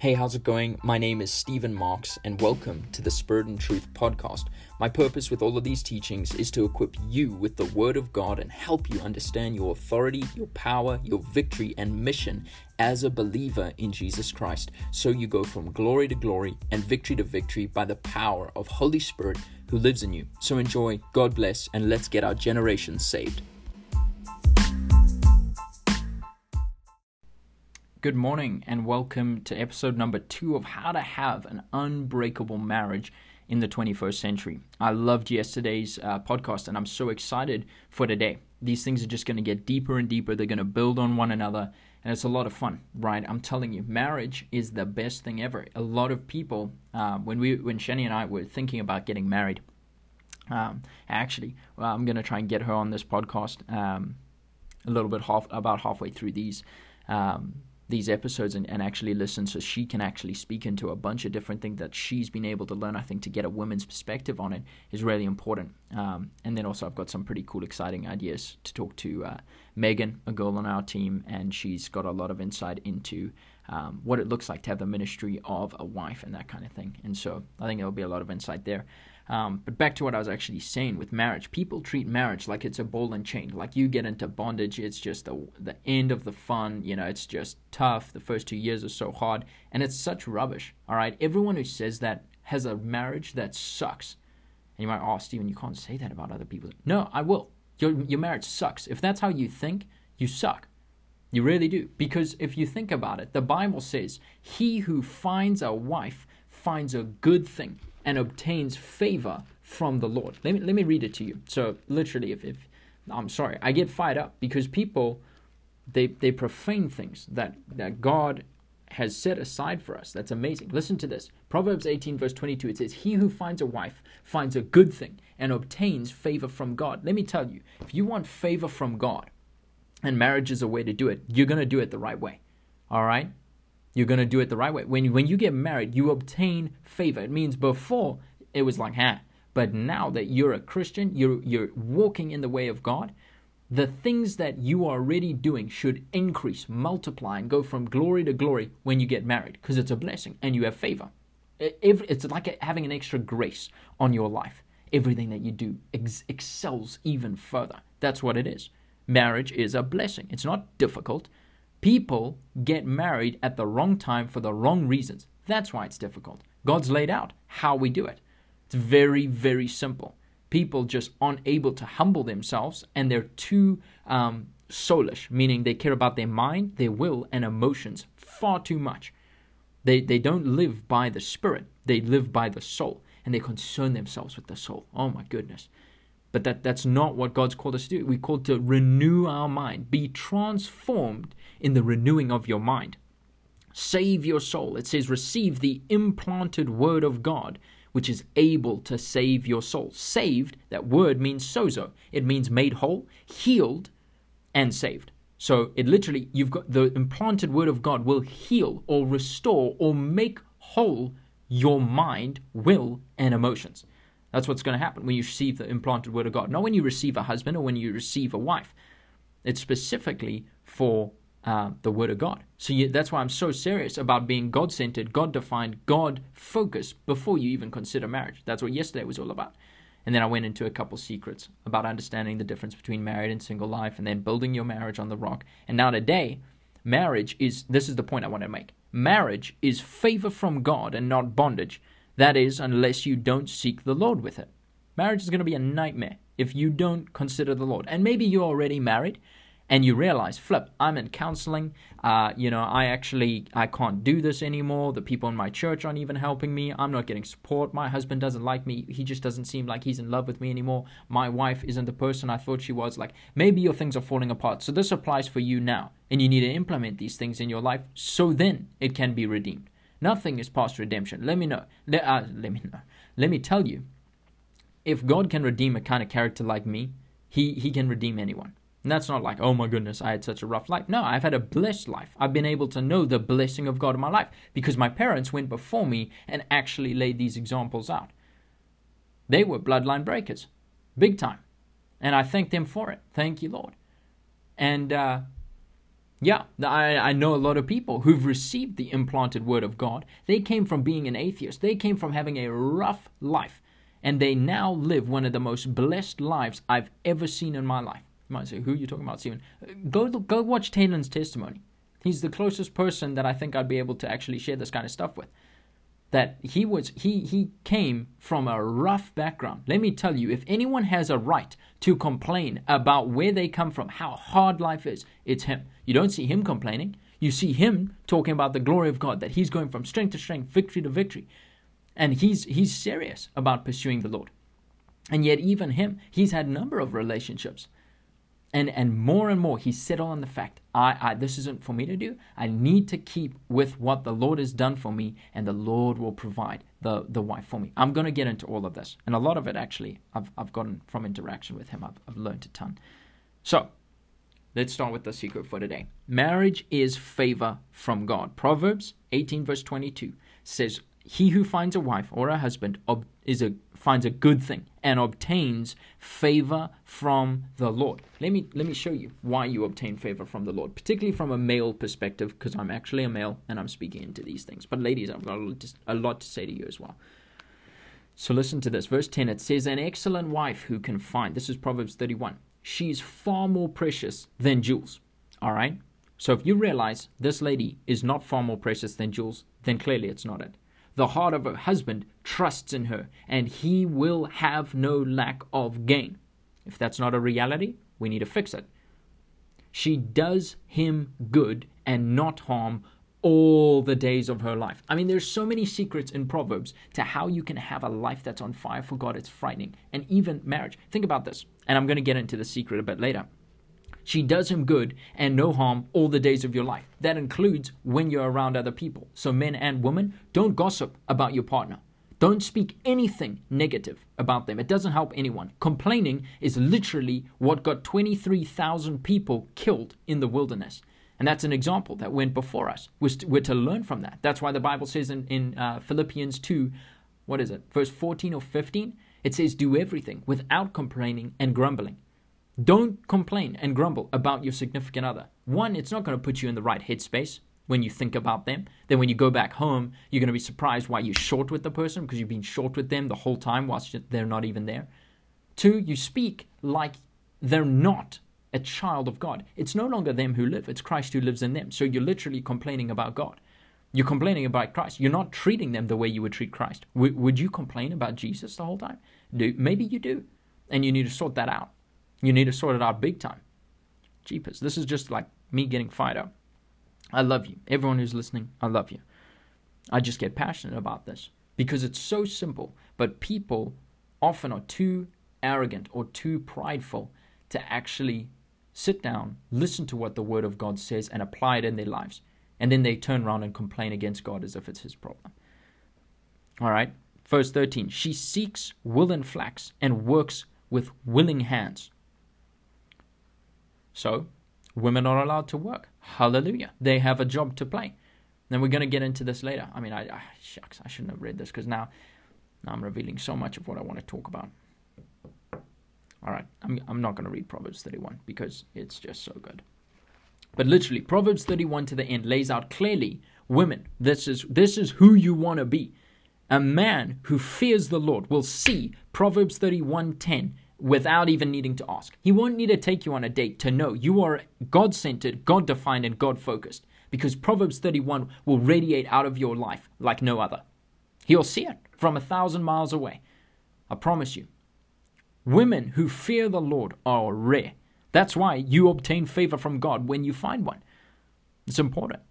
Hey, how's it going? My name is Stephen Marques, and welcome to the Spirit and Truth podcast. My purpose with all of these teachings is to equip you with the Word of God and help you understand your authority, your power, your victory, and mission as a believer in Jesus Christ, so you go from glory to glory and victory to victory by the power of Holy Spirit who lives in you. So enjoy, God bless, and let's get our generation saved. Good morning, and welcome to episode number two of How to Have an Unbreakable Marriage in the 21st Century. I loved yesterday's uh, podcast, and I'm so excited for today. These things are just going to get deeper and deeper, they're going to build on one another, and it's a lot of fun, right? I'm telling you, marriage is the best thing ever. A lot of people, uh, when we, when Shani and I were thinking about getting married, um, actually, well, I'm going to try and get her on this podcast um, a little bit half about halfway through these. Um, these episodes and, and actually listen so she can actually speak into a bunch of different things that she's been able to learn. I think to get a woman's perspective on it is really important. Um, and then also, I've got some pretty cool, exciting ideas to talk to uh, Megan, a girl on our team, and she's got a lot of insight into um, what it looks like to have the ministry of a wife and that kind of thing. And so I think there'll be a lot of insight there. Um, but back to what I was actually saying with marriage, people treat marriage like it's a ball and chain. Like you get into bondage, it's just the the end of the fun. You know, it's just tough. The first two years are so hard, and it's such rubbish. All right, everyone who says that has a marriage that sucks. And you might, oh, Stephen, you can't say that about other people. No, I will. Your your marriage sucks. If that's how you think, you suck. You really do. Because if you think about it, the Bible says, "He who finds a wife finds a good thing." And obtains favor from the Lord. Let me let me read it to you. So literally, if, if I'm sorry, I get fired up because people they they profane things that that God has set aside for us. That's amazing. Listen to this. Proverbs 18 verse 22 it says, "He who finds a wife finds a good thing and obtains favor from God." Let me tell you, if you want favor from God, and marriage is a way to do it, you're going to do it the right way. All right? You're going to do it the right way. When, when you get married, you obtain favor. It means before it was like, huh. But now that you're a Christian, you're, you're walking in the way of God, the things that you are already doing should increase, multiply, and go from glory to glory when you get married because it's a blessing and you have favor. It's like having an extra grace on your life. Everything that you do ex- excels even further. That's what it is. Marriage is a blessing. It's not difficult. People get married at the wrong time for the wrong reasons. That's why it's difficult. God's laid out how we do it. It's very, very simple. People just aren't able to humble themselves and they're too um, soulish, meaning they care about their mind, their will, and emotions far too much. They, they don't live by the spirit, they live by the soul, and they concern themselves with the soul. Oh my goodness. But that, that's not what God's called us to do. We're called to renew our mind, be transformed in the renewing of your mind. Save your soul. It says, receive the implanted word of God, which is able to save your soul. Saved, that word means sozo. It means made whole, healed, and saved. So it literally, you've got the implanted word of God will heal or restore or make whole your mind, will, and emotions. That's what's going to happen when you receive the implanted word of God. Not when you receive a husband or when you receive a wife. It's specifically for uh, the word of God. So you, that's why I'm so serious about being God centered, God defined, God focused before you even consider marriage. That's what yesterday was all about. And then I went into a couple secrets about understanding the difference between married and single life and then building your marriage on the rock. And now today, marriage is this is the point I want to make. Marriage is favor from God and not bondage. That is, unless you don't seek the Lord with it. Marriage is going to be a nightmare if you don't consider the Lord. And maybe you're already married and you realize, flip, I'm in counseling. Uh, you know, I actually I can't do this anymore. The people in my church aren't even helping me. I'm not getting support. My husband doesn't like me. He just doesn't seem like he's in love with me anymore. My wife isn't the person I thought she was. Like maybe your things are falling apart. So this applies for you now, and you need to implement these things in your life so then it can be redeemed. Nothing is past redemption. Let me know. Let, uh, let me know. Let me tell you. If God can redeem a kind of character like me, He He can redeem anyone. And that's not like, oh my goodness, I had such a rough life. No, I've had a blessed life. I've been able to know the blessing of God in my life because my parents went before me and actually laid these examples out. They were bloodline breakers, big time. And I thank them for it. Thank you, Lord. And uh, Yeah, I, I know a lot of people who've received the implanted word of God. They came from being an atheist, they came from having a rough life, and they now live one of the most blessed lives I've ever seen in my life. You might say, Who are you talking about, Stephen? Uh, go, go watch Taylor's testimony. He's the closest person that I think I'd be able to actually share this kind of stuff with that he was he he came from a rough background. Let me tell you, if anyone has a right to complain about where they come from, how hard life is, it's him. You don't see him complaining. You see him talking about the glory of God, that he's going from strength to strength, victory to victory. And he's he's serious about pursuing the Lord. And yet even him, he's had a number of relationships and and more and more he settled on the fact I, I this isn't for me to do. I need to keep with what the lord has done for me and the lord will provide the the wife for me. I'm going to get into all of this. And a lot of it actually i've, I've gotten from interaction with him. I've, I've learned a ton. So let's start with the secret for today. Marriage is favor from god. Proverbs 18 verse 22 says he who finds a wife or a husband is a finds a good thing and obtains favor from the Lord. Let me let me show you why you obtain favor from the Lord, particularly from a male perspective, because I'm actually a male and I'm speaking into these things. But ladies, I've got a lot to say to you as well. So listen to this. Verse 10 it says, An excellent wife who can find, this is Proverbs 31, she's far more precious than jewels. All right? So if you realize this lady is not far more precious than jewels, then clearly it's not it the heart of her husband trusts in her, and he will have no lack of gain. If that's not a reality, we need to fix it. She does him good and not harm all the days of her life. I mean, there's so many secrets in Proverbs to how you can have a life that's on fire for God. It's frightening. And even marriage. Think about this. And I'm going to get into the secret a bit later. She does him good and no harm all the days of your life. That includes when you're around other people. So, men and women, don't gossip about your partner. Don't speak anything negative about them. It doesn't help anyone. Complaining is literally what got 23,000 people killed in the wilderness. And that's an example that went before us. We're, st- we're to learn from that. That's why the Bible says in, in uh, Philippians 2, what is it, verse 14 or 15? It says, Do everything without complaining and grumbling. Don't complain and grumble about your significant other. One, it's not going to put you in the right headspace when you think about them. Then when you go back home, you're going to be surprised why you're short with the person because you've been short with them the whole time whilst they're not even there. Two, you speak like they're not a child of God. It's no longer them who live, it's Christ who lives in them. So you're literally complaining about God. You're complaining about Christ. You're not treating them the way you would treat Christ. W- would you complain about Jesus the whole time? Do, maybe you do. And you need to sort that out. You need to sort it out big time. Jeepers, this is just like me getting fired up. I love you. Everyone who's listening, I love you. I just get passionate about this because it's so simple, but people often are too arrogant or too prideful to actually sit down, listen to what the Word of God says, and apply it in their lives. And then they turn around and complain against God as if it's His problem. All right, verse 13 She seeks wool and flax and works with willing hands. So, women are allowed to work. Hallelujah. They have a job to play. Then we're going to get into this later. I mean, I, I shucks, I shouldn't have read this because now, now I'm revealing so much of what I want to talk about. All right, I'm, I'm not going to read Proverbs 31 because it's just so good. But literally, Proverbs 31 to the end lays out clearly women, this is, this is who you want to be. A man who fears the Lord will see Proverbs 31:10 without even needing to ask. He won't need to take you on a date to know you are God centered, God defined, and God focused because Proverbs 31 will radiate out of your life like no other. He'll see it from a thousand miles away. I promise you. Women who fear the Lord are rare. That's why you obtain favor from God when you find one. It's important.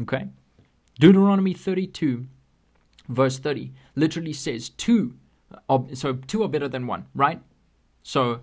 Okay? Deuteronomy 32, verse 30, literally says two. So two are better than one, right? So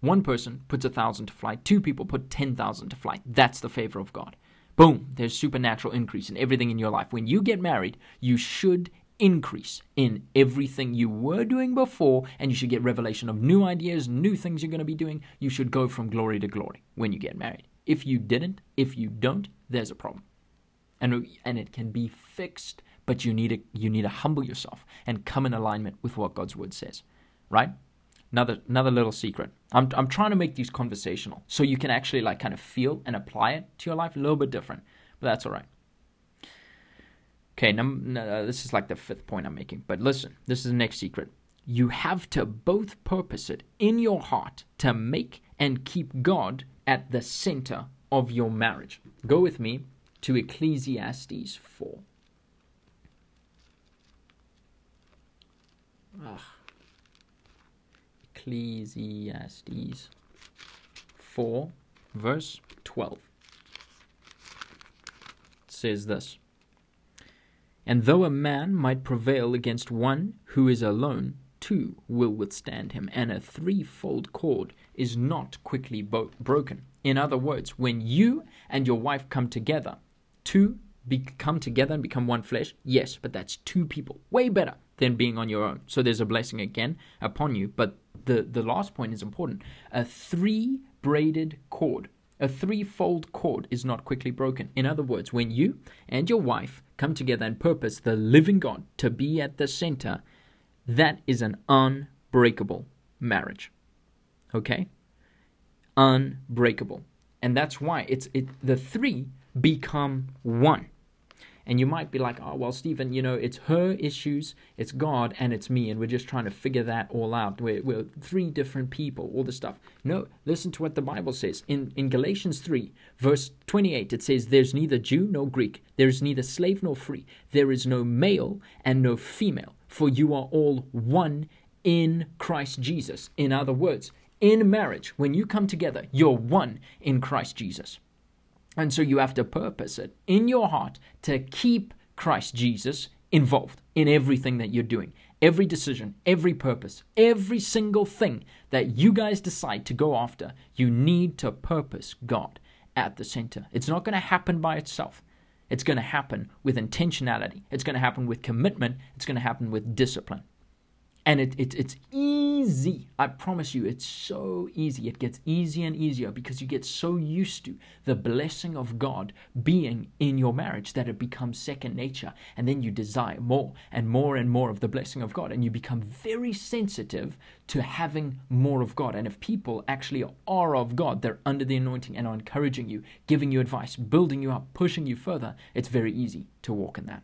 one person puts a thousand to flight, two people put 10,000 to flight. That's the favor of God. Boom, there's supernatural increase in everything in your life. When you get married, you should increase in everything you were doing before, and you should get revelation of new ideas, new things you're going to be doing. You should go from glory to glory when you get married. If you didn't, if you don't, there's a problem. And, and it can be fixed, but you need to, you need to humble yourself and come in alignment with what God's word says, right? Another, another little secret. I'm, I'm trying to make these conversational so you can actually like kind of feel and apply it to your life a little bit different, but that's all right. Okay, num- uh, this is like the fifth point I'm making, but listen, this is the next secret. You have to both purpose it in your heart to make and keep God at the center of your marriage. Go with me to Ecclesiastes 4. Ugh. Ecclesiastes 4, verse 12 says this And though a man might prevail against one who is alone, two will withstand him, and a threefold cord is not quickly bo- broken. In other words, when you and your wife come together, two be- come together and become one flesh, yes, but that's two people. Way better than being on your own. So there's a blessing again upon you. But the, the last point is important. A three braided cord, a threefold cord is not quickly broken. In other words, when you and your wife come together and purpose the living God to be at the center, that is an unbreakable marriage. Okay? Unbreakable. And that's why it's it the three become one. And you might be like, oh, well, Stephen, you know, it's her issues, it's God, and it's me, and we're just trying to figure that all out. We're, we're three different people, all this stuff. No, listen to what the Bible says. In, in Galatians 3, verse 28, it says, There's neither Jew nor Greek, there is neither slave nor free, there is no male and no female, for you are all one in Christ Jesus. In other words, in marriage, when you come together, you're one in Christ Jesus. And so you have to purpose it in your heart to keep Christ Jesus involved in everything that you're doing. Every decision, every purpose, every single thing that you guys decide to go after, you need to purpose God at the center. It's not going to happen by itself. It's going to happen with intentionality. It's going to happen with commitment. It's going to happen with discipline. And it, it, it's easy. I promise you, it's so easy. It gets easier and easier because you get so used to the blessing of God being in your marriage that it becomes second nature. And then you desire more and more and more of the blessing of God. And you become very sensitive to having more of God. And if people actually are of God, they're under the anointing and are encouraging you, giving you advice, building you up, pushing you further, it's very easy to walk in that.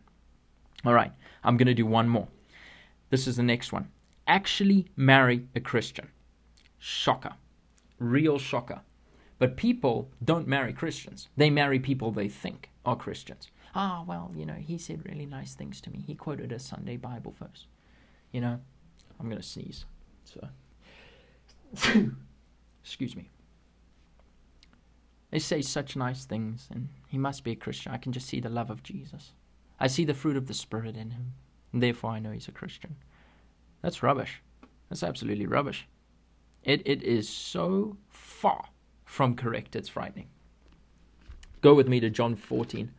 All right, I'm going to do one more. This is the next one. Actually marry a Christian. Shocker. Real shocker. But people don't marry Christians. They marry people they think are Christians. Ah, well, you know, he said really nice things to me. He quoted a Sunday Bible verse. You know, I'm going to sneeze. So, excuse me. They say such nice things, and he must be a Christian. I can just see the love of Jesus. I see the fruit of the Spirit in him. And therefore, I know he's a Christian. That's rubbish. That's absolutely rubbish. It, it is so far from correct, it's frightening. Go with me to John 14.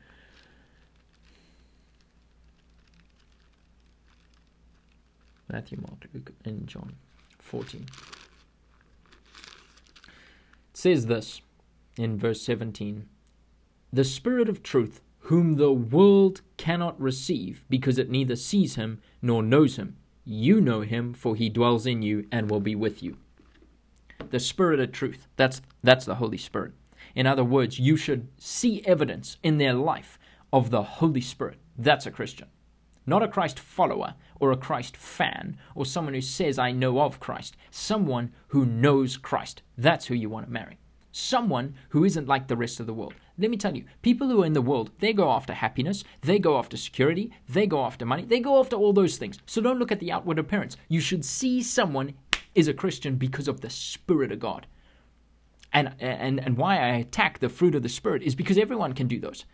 Matthew, Mark, Luke, and John 14. It says this in verse 17 The Spirit of truth, whom the world cannot receive, because it neither sees him nor knows him. You know him, for he dwells in you and will be with you. The Spirit of truth, that's, that's the Holy Spirit. In other words, you should see evidence in their life of the Holy Spirit. That's a Christian. Not a Christ follower or a Christ fan or someone who says, I know of Christ. Someone who knows Christ. That's who you want to marry. Someone who isn't like the rest of the world. Let me tell you, people who are in the world, they go after happiness, they go after security, they go after money, they go after all those things. So don't look at the outward appearance. You should see someone is a Christian because of the Spirit of God. And, and, and why I attack the fruit of the Spirit is because everyone can do those.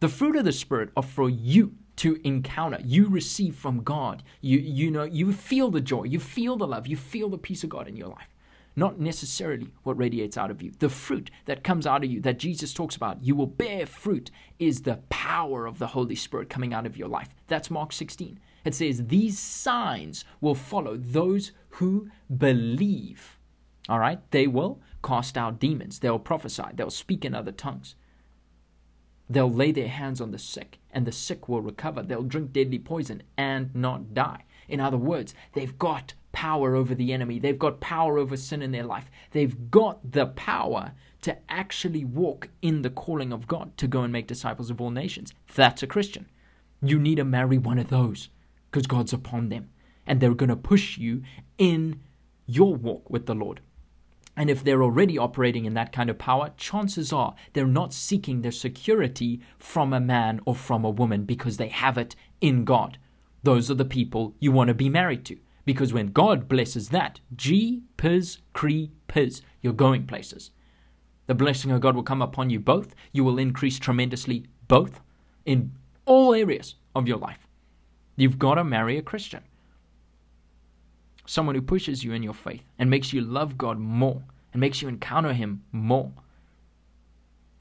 The fruit of the Spirit are for you to encounter. You receive from God. You, you know, you feel the joy, you feel the love, you feel the peace of God in your life. Not necessarily what radiates out of you. The fruit that comes out of you that Jesus talks about, you will bear fruit, is the power of the Holy Spirit coming out of your life. That's Mark 16. It says, These signs will follow those who believe. All right? They will cast out demons. They'll prophesy. They'll speak in other tongues. They'll lay their hands on the sick, and the sick will recover. They'll drink deadly poison and not die. In other words, they've got power over the enemy. They've got power over sin in their life. They've got the power to actually walk in the calling of God to go and make disciples of all nations. That's a Christian. You need to marry one of those because God's upon them and they're going to push you in your walk with the Lord. And if they're already operating in that kind of power, chances are they're not seeking their security from a man or from a woman because they have it in God. Those are the people you want to be married to. Because when God blesses that, G, Piz, Cree, Piz, you're going places. The blessing of God will come upon you both. You will increase tremendously both in all areas of your life. You've got to marry a Christian. Someone who pushes you in your faith and makes you love God more and makes you encounter Him more.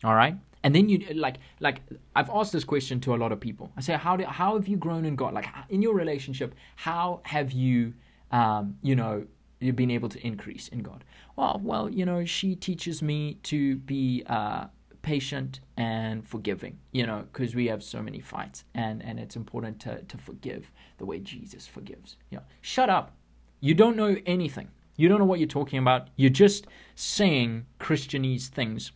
All right? And then you like like I've asked this question to a lot of people. I say, how do, how have you grown in God? Like in your relationship, how have you um, you know you've been able to increase in God? Well, well, you know, she teaches me to be uh, patient and forgiving. You know, because we have so many fights, and and it's important to to forgive the way Jesus forgives. Know, shut up. You don't know anything. You don't know what you're talking about. You're just saying Christianese things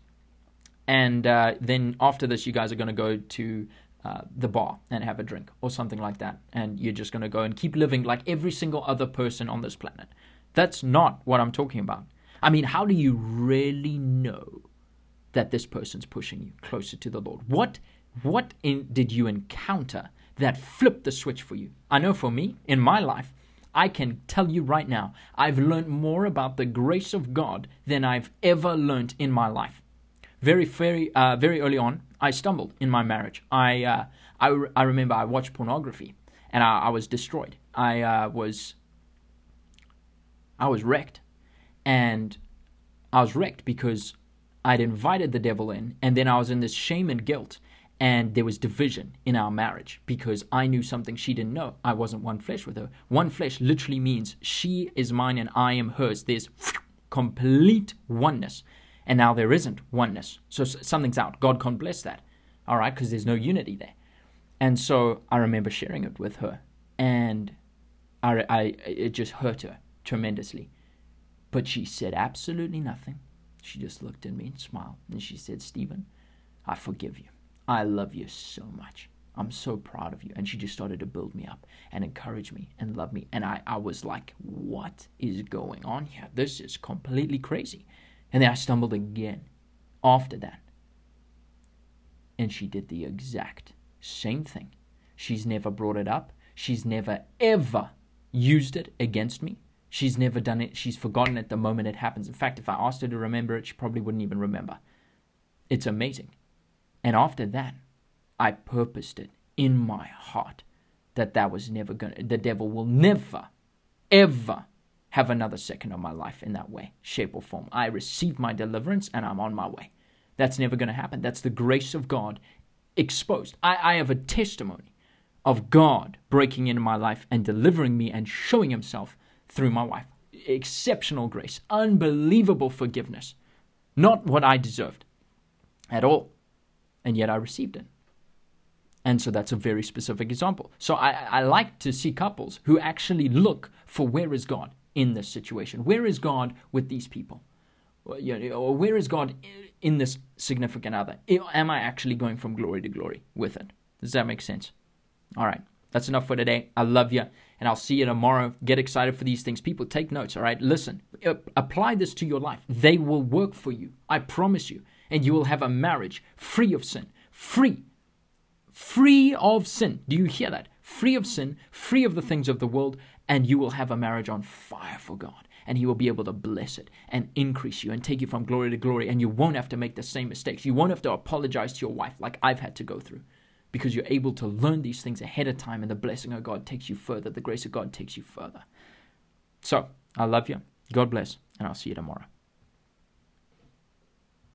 and uh, then after this, you guys are going to go to uh, the bar and have a drink or something like that. And you're just going to go and keep living like every single other person on this planet. That's not what I'm talking about. I mean, how do you really know that this person's pushing you closer to the Lord? What what in, did you encounter that flipped the switch for you? I know for me, in my life, I can tell you right now, I've learned more about the grace of God than I've ever learned in my life very very uh, very early on, I stumbled in my marriage. I uh, I, I remember I watched pornography and I, I was destroyed. I uh, was I was wrecked, and I was wrecked because I'd invited the devil in, and then I was in this shame and guilt, and there was division in our marriage because I knew something she didn't know. I wasn't one flesh with her. One flesh literally means she is mine and I am hers. There's complete oneness and now there isn't oneness. So something's out. God can't bless that, all right, because there's no unity there. And so I remember sharing it with her, and I, I, it just hurt her tremendously. But she said absolutely nothing. She just looked at me and smiled, and she said, Stephen, I forgive you. I love you so much. I'm so proud of you. And she just started to build me up and encourage me and love me. And I, I was like, what is going on here? This is completely crazy. And then I stumbled again after that. And she did the exact same thing. She's never brought it up. She's never, ever used it against me. She's never done it. She's forgotten it the moment it happens. In fact, if I asked her to remember it, she probably wouldn't even remember. It's amazing. And after that, I purposed it in my heart that that was never going to, the devil will never, ever have another second of my life in that way, shape, or form. I receive my deliverance and I'm on my way. That's never going to happen. That's the grace of God exposed. I, I have a testimony of God breaking into my life and delivering me and showing Himself through my wife. Exceptional grace, unbelievable forgiveness. Not what I deserved at all. And yet I received it. And so that's a very specific example. So I, I like to see couples who actually look for where is God in this situation? Where is God with these people? Or where is God in this significant other? Am I actually going from glory to glory with it? Does that make sense? All right. That's enough for today. I love you, and I'll see you tomorrow. Get excited for these things. People, take notes, all right? Listen, apply this to your life. They will work for you. I promise you. And you will have a marriage free of sin. Free. Free of sin. Do you hear that? Free of sin, free of the things of the world, and you will have a marriage on fire for God. And He will be able to bless it and increase you and take you from glory to glory. And you won't have to make the same mistakes. You won't have to apologize to your wife like I've had to go through because you're able to learn these things ahead of time. And the blessing of God takes you further. The grace of God takes you further. So, I love you. God bless. And I'll see you tomorrow.